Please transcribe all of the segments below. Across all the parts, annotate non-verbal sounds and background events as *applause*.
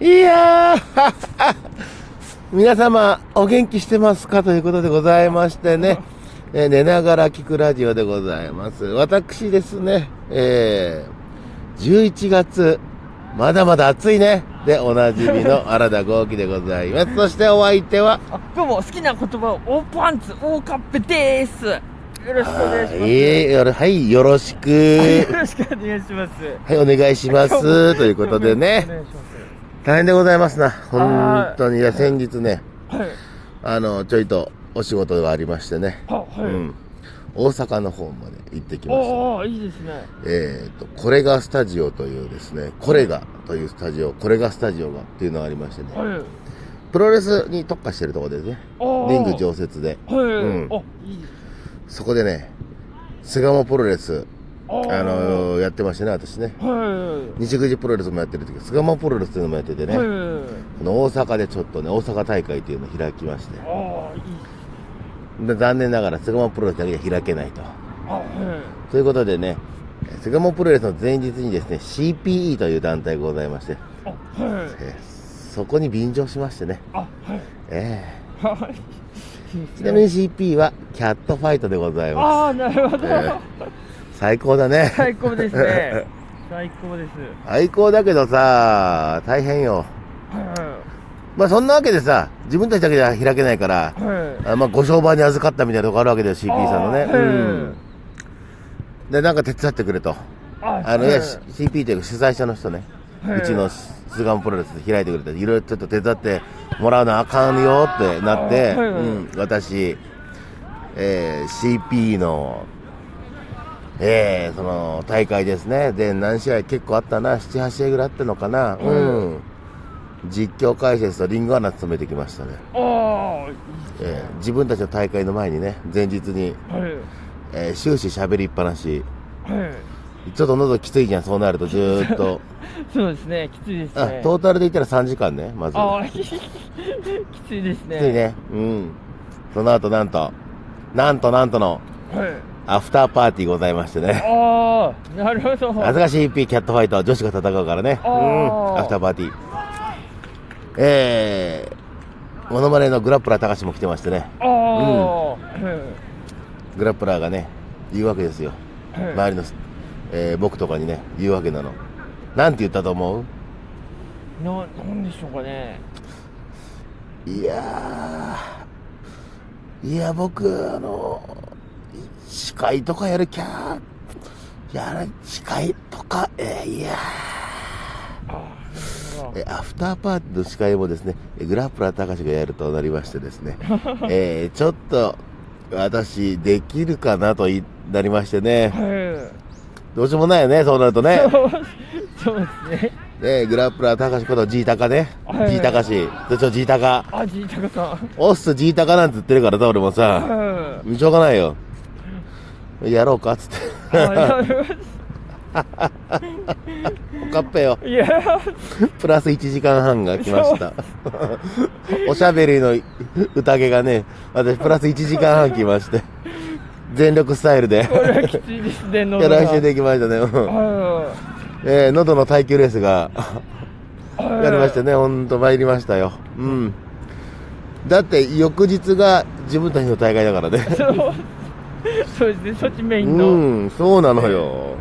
いやー、*laughs* 皆様、お元気してますか？ということでございましてね、えー寝ながら聞くラジオでございます。私ですね、えー、11月、まだまだ暑いね。で、おなじみの *laughs* 荒田豪輝でございます。そしてお相手は、あどうも好きな言葉はオーパンツオーカップですよろしくお願いしますはい、よろはい、よろしく。よろしくお願いします *laughs* はい、お願いします。ということでおね、願いし大変でございますな。本当に。いや、先日ね、はい。あの、ちょいとお仕事がありましてね、あはい、うん、大阪の方まで行ってきました。おおいいですね。えっ、と、これがスタジオというですね、これがというスタジオ、これがスタジオがっていうのがありましてね、はい。プロレスに特化してるところですね、リング常設で、はい、うん。そこでね、巣鴨プロレス、あのやってましてね、私ね。はい。西口プロレスもやってる時、巣鴨プロレスっていうのもやっててね、の大阪でちょっとね、大阪大会っていうのを開きまして、で残念ながら巣鴨プロレスだけで開けないと。ということでね、巣鴨プロレスの前日にですね、CPE という団体がございまして、えーそこに便乗しましてね、えはい。えちなみに CP はキャットファイトでございまああなるほど、えす。最高だね。最高ですね *laughs* 最高です最高だけどさ、大変よ。はまあそんなわけでさ、自分たちだけでは開けないから、あまあご商売に預かったみたいなとこあるわけだよ、CP さんのね。うん。で、なんか手伝ってくれと。ああの、いやはい CP というか主催者の人ね、はいうちの巣鴨プロレスで開いてくれて、いろいろちょっと手伝ってもらうのあかんよってなって、うん、私、えー CP の、えーその大会ですね。で、何試合結構あったな、7、8試合ぐらいあったのかな。うん。実況解説とリングアナ務めてきましたね。えー自分たちの大会の前にね、前日に、はいえー終始喋りっぱなし、はいちょっと喉きついじゃん、そうなるとずーっと。*laughs* そうですねきついですあね、トータルで言ったら3時間ね、まず。*laughs* きついですねきついね。うん。その後なんと、なんとなんとの、はいアフターパーティーございましてね。ああなるほど恥ずかしい CP キャットファイト、女子が戦うからね。あうーん。アフターパーティー。えー、モノマネのグラップラー高志も来てましてね。ああ、はいグラップラーがね、言うわけですよ。はい周りの、えー僕とかにね、言うわけなの。なんて言ったと思う？ななんでしょうかねいやー、いや、僕、あの、司会とかやるきゃ、やる、司会とか、えーいやえアフターパーティーの司会もですね、えグラップラー高志がやるとなりましてですね、*laughs* えーちょっと、私、できるかなといなりましてね、どはどうしようもないよね、そうなるといね。*laughs* そうですねねグラップラー高志こと G 高ねはい G 高志。で、ちょ、G 高。あじいたかさんオス G 高なんて言ってるからさ、俺もさ。はしょうがないよ。やろうかっつって。おかっぺよプラス1時間半が来ました。おしゃべりの宴がね、私プラス1時間半来まして。全力スタイルで。やらせてきましたね。うんはえー喉の耐久レースがやりましたね。ほんと参りましたよ。うん。だって翌日が自分たちの大会だからね。*laughs* そうですねそっちメインの、うん、そうなのよ。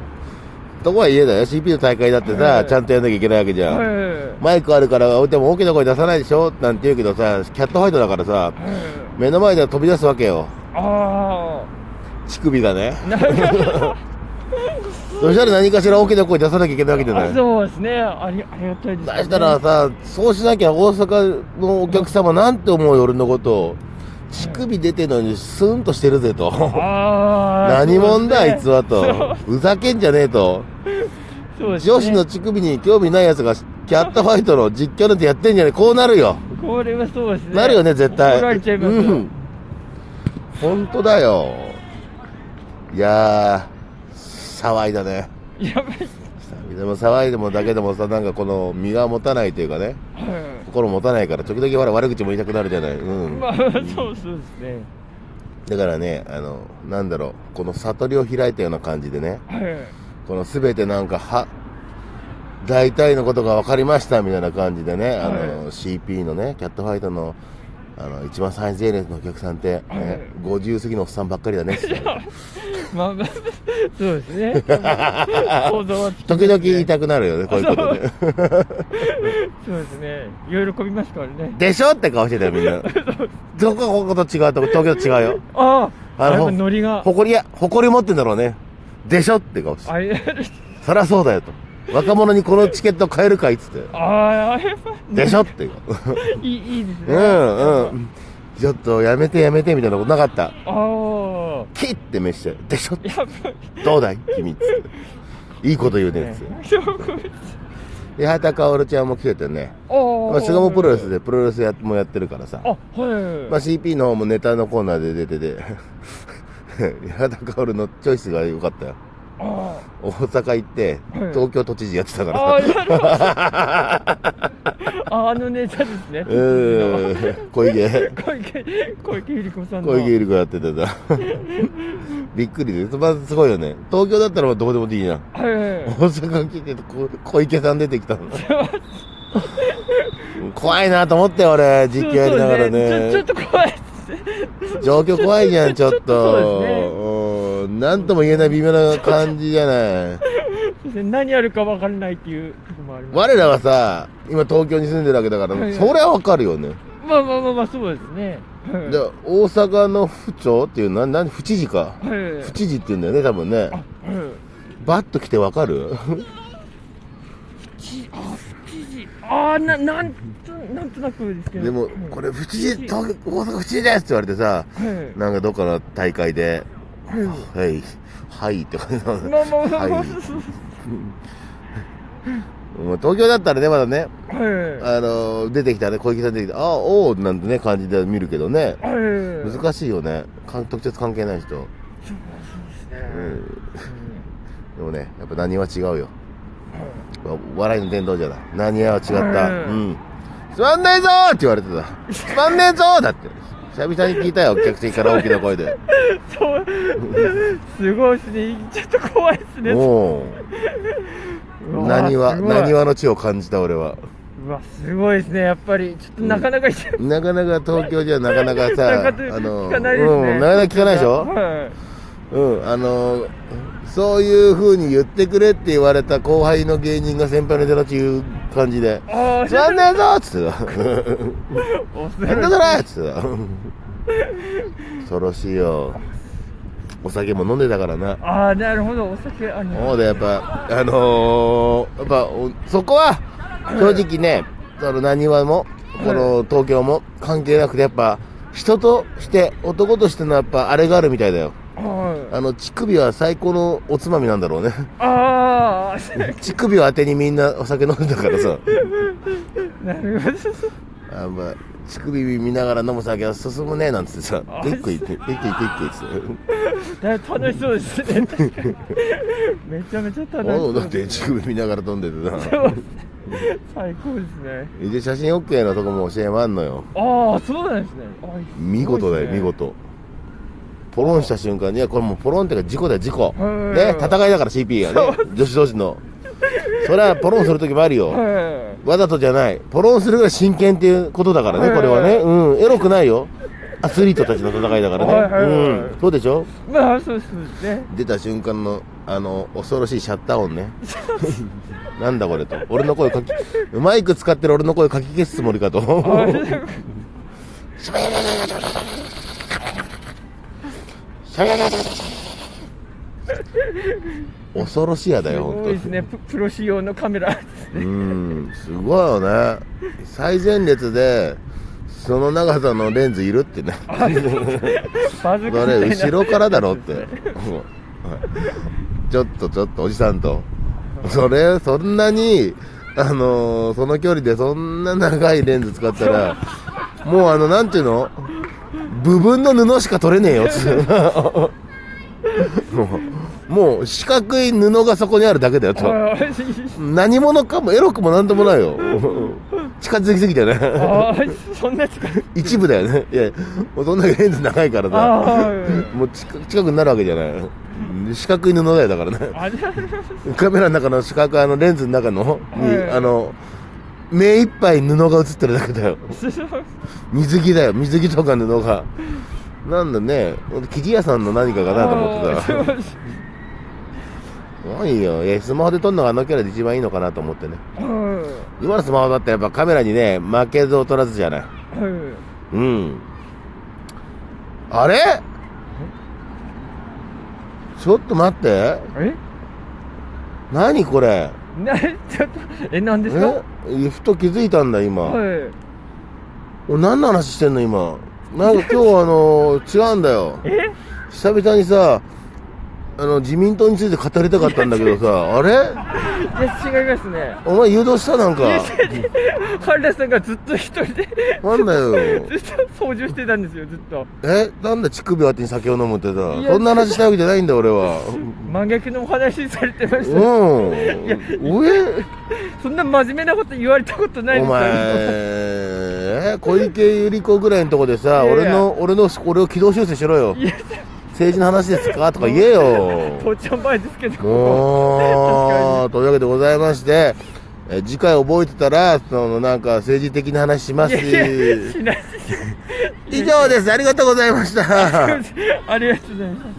とこはいえだよ。CP の大会だってさ、はいちゃんとやんなきゃいけないわけじゃん。はいマイクあるから、でも大きな声出さないでしょ？なんて言うけどさ、キャットファイトだからさ、はい目の前では飛び出すわけよ。あ乳首がね。あなるほどそしたら何かしら大きな声出さなきゃいけないわけじゃない。あそうですねありありがたいです、ね、そしたらさ、そうしなきゃ大阪のお客様なんて思うよ、俺のこと。乳首出てんのにスンとしてるぜと。何者だ、あいつはと。ふざけんじゃねえと。ね女子の乳首に興味ない奴がキャットファイトの実況なんてやってんじゃねえこうなるよ。これはそうですねなるよね、絶対。怒られちゃいますよ、うん。本当だよ。いやー、騒いだね。やばいでも騒いでもだけでもさ、なんかこの身が持たないというかね、は心持たないから、時々悪口も言いたくなるじゃない。ういん。まあそうそうですねだからね、あの、なんだろう、この悟りを開いたような感じでね、はいこのすべてなんかは、大体のことが分かりましたみたいな感じでね、あの、はい CP のね、キャットファイトの、あの、一番最前列のお客さんって、ねはい50過ぎのおっさんばっかりだねって。ま *laughs* あまあ、そうですね。*laughs* 時々言いたくなるよね、こういうことで。*laughs* そうですね。いろいろ込みますからね。でしょって顔してたよ、みんな。*laughs* どこここと違うとこ、東京と違うよ。ああ、あのノリが。誇りや、誇り持ってんだろうね。でしょって顔して。あれ、そりゃそうだよと。若者にこのチケット買えるかいっつって。ああ、やっぱでしょって。いい、いいですね。うんうん。ちょっとやめてやめてみたいなことなかった。ああ、キッて飯して、でしょどうだい？君っつって。いいこと言うねっつって。で、畑薫ちゃんも来ててね。まあ、巣鴨プロレスでプロレスやもやってるからさ。あ、はい。まあ、CP の方もネタのコーナーで出てて、*laughs* 畑薫のチョイスが良かったよ。あ大阪行って、はい東京都知事やってたからさ。あ、*laughs* のネタですね。小池、小池、小池百合子さんの。小池百合子やっててさ。びっくりで、まずすごいよね。東京だったらどこでもいいじゃん。はいはいはい。大阪来てこ小池さん出てきたの。*laughs* 怖いなと思って俺、実況やりながらそうそうね。ちょちょっと怖い。状況怖いじゃん、ちょっと。ちょっとそうですねうんなんとも言えない微妙な感じじゃない。*laughs* 何やるか分からないっていうところもあります。我らはさ、今東京に住んでるわけだから、はいそれはわかるよね。まあまあまあまあ、そうですね。はいで、大阪の府庁っていう、な、な、府知事か。はい。府知事って言うんだよね、多分ねあ、。はい。バッと来てわかる？ああ、な、なんと、なんとなくですけど。でも、これ府知事、東大阪府知事ですって言われてさ、はい。なんかどっかの大会で、はい。はい、はいって感じなの。はいもう東京だったらね、まだね、はい。あの、出てきたね、小池さん出てきた、ああ、おーなんてね、感じで見るけどね、はい。難しいよね。かん直接関係ない人。そうですね。うん。でもね、やっぱ何は違うよ。わ笑いの伝道者だ。何は違った。はいうん。つまんないぞーって言われてた。つまんねえぞーだって。久々に聞いたよ、客席から大きな声で。*laughs* そう。すごいですね。ちょっと怖いですね。もう、うわ何は、すごい何はの地を感じた俺は。うわ、すごいですね。やっぱり、ちょっとなかなか、なかなか東京じゃなかなかさ、あの、聞かないですね。うん、なかなか聞かないでしょ？はい。うん、あの、そういう風に言ってくれって言われた後輩の芸人が先輩の出たっていう感じで、ああ、つまんねえぞーっつってた。恐変だそれっつってた。恐ろしいよ。お酒も飲んでたからな。ああ、なるほど。お酒あります。そうだ、やっぱ、あのー、やっぱ、おそこは、正直ね、その何話も、この東京も関係なくて、やっぱ、人として、男としてのやっぱ、あれがあるみたいだよ。はい。あの、乳首は最高のおつまみなんだろうね。ああ、*laughs* 乳首を当てにみんなお酒飲んでたからさ。*laughs* なるほど。あまあ、乳首見ながら飲む酒は進むね、なんつってさあ、クイックイって、クイックイクイックイっつって。だ楽しそうですね。*laughs* めちゃめちゃ楽しあそう。だって乳首見ながら飲んでてさ。最高ですね。で、写真 OK のとこも教えもあんのよ。ああ、そうなんですね。あ見事だよ、見。事。ポロンした瞬間に、いや、これもうポロンっていうか事故だよ、事故。はいね、戦いだから CP がね、女子同士の。それはポロンするときもあるよ。はわざとじゃない。ポロンするぐらい真剣っていうことだからね、はいこれはね。うん、エロくないよ。アスリートたちの戦いだからね。はいはいはいうん、そうでしょ？い。まあ、そうですね。出た瞬間の、あの、恐ろしいシャッター音ね。*laughs* なんだこれと。俺の声かき、マイク使ってる俺の声かき消すつもりかと。*laughs* あ *laughs* 恐ろしやだすよ、本当ですね。ププロ仕様のカメラ。うん、すごいよね。最前列で、その長さのレンズいるってね。バズそれ、後ろからだろって。*laughs* ちょっとちょっと、おじさんと。それ、そんなに、あのーその距離でそんな長いレンズ使ったら、*laughs* もうあの、なんていうの？部分の布しか取れねえよ、つ *laughs* もう、もう四角い布がそこにあるだけだよ、と。あ何者かもエロくもなんともないよ。*laughs* 近づきすぎてね。あ、そんな近く。一部だよね。いや、もうそんだけレンズ長いからさ。あもう近近くになるわけじゃない。うん、四角い布だよ、だからね。カメラの中の四角いあのレンズの中の、に、はいあの、目いっぱい布が映ってるだけだよ。*laughs* 水着だよ、水着とか布が。なんだね、生地屋さんの何かかなと思ってた。*laughs* ないよ。え、スマホで撮るのがあのキャラで一番いいのかなと思ってね。うん今のスマホだってやっぱカメラにね、負けず劣らずじゃない。うんうん。あれ？ちょっと待って。え？何これ？な *laughs* ちょっとえ何ですか？え？ふと気づいたんだ、今。はい俺何の話してんの、今？なんか今日あの、違うんだよ。え？久々にさ、あの、自民党について語りたかったんだけどさ、*laughs* あれ？いや違いますね。お前誘導した？なんか。*laughs* 原田さんがずっと一人で。なんだよ。*laughs* ずっと操縦してたんですよずっと。え？なんだ乳首割ってに酒を飲むってさ。そんな話したわけじゃないんだよ、俺は。真逆のお話されてまうした。ん。や。俺そんな真面目なこと言われたことないお前、え小池百合子ぐらいのとこでさ、俺の、俺の、俺を軌道修正しろよ。いや政治の話ですか？とか言えよ。父ちゃん前ですけどもう、というわけでございまして、え次回覚えてたら、そのなんか政治的な話しますいやいや以上です。ありがとうございました。*laughs* ありがとうございます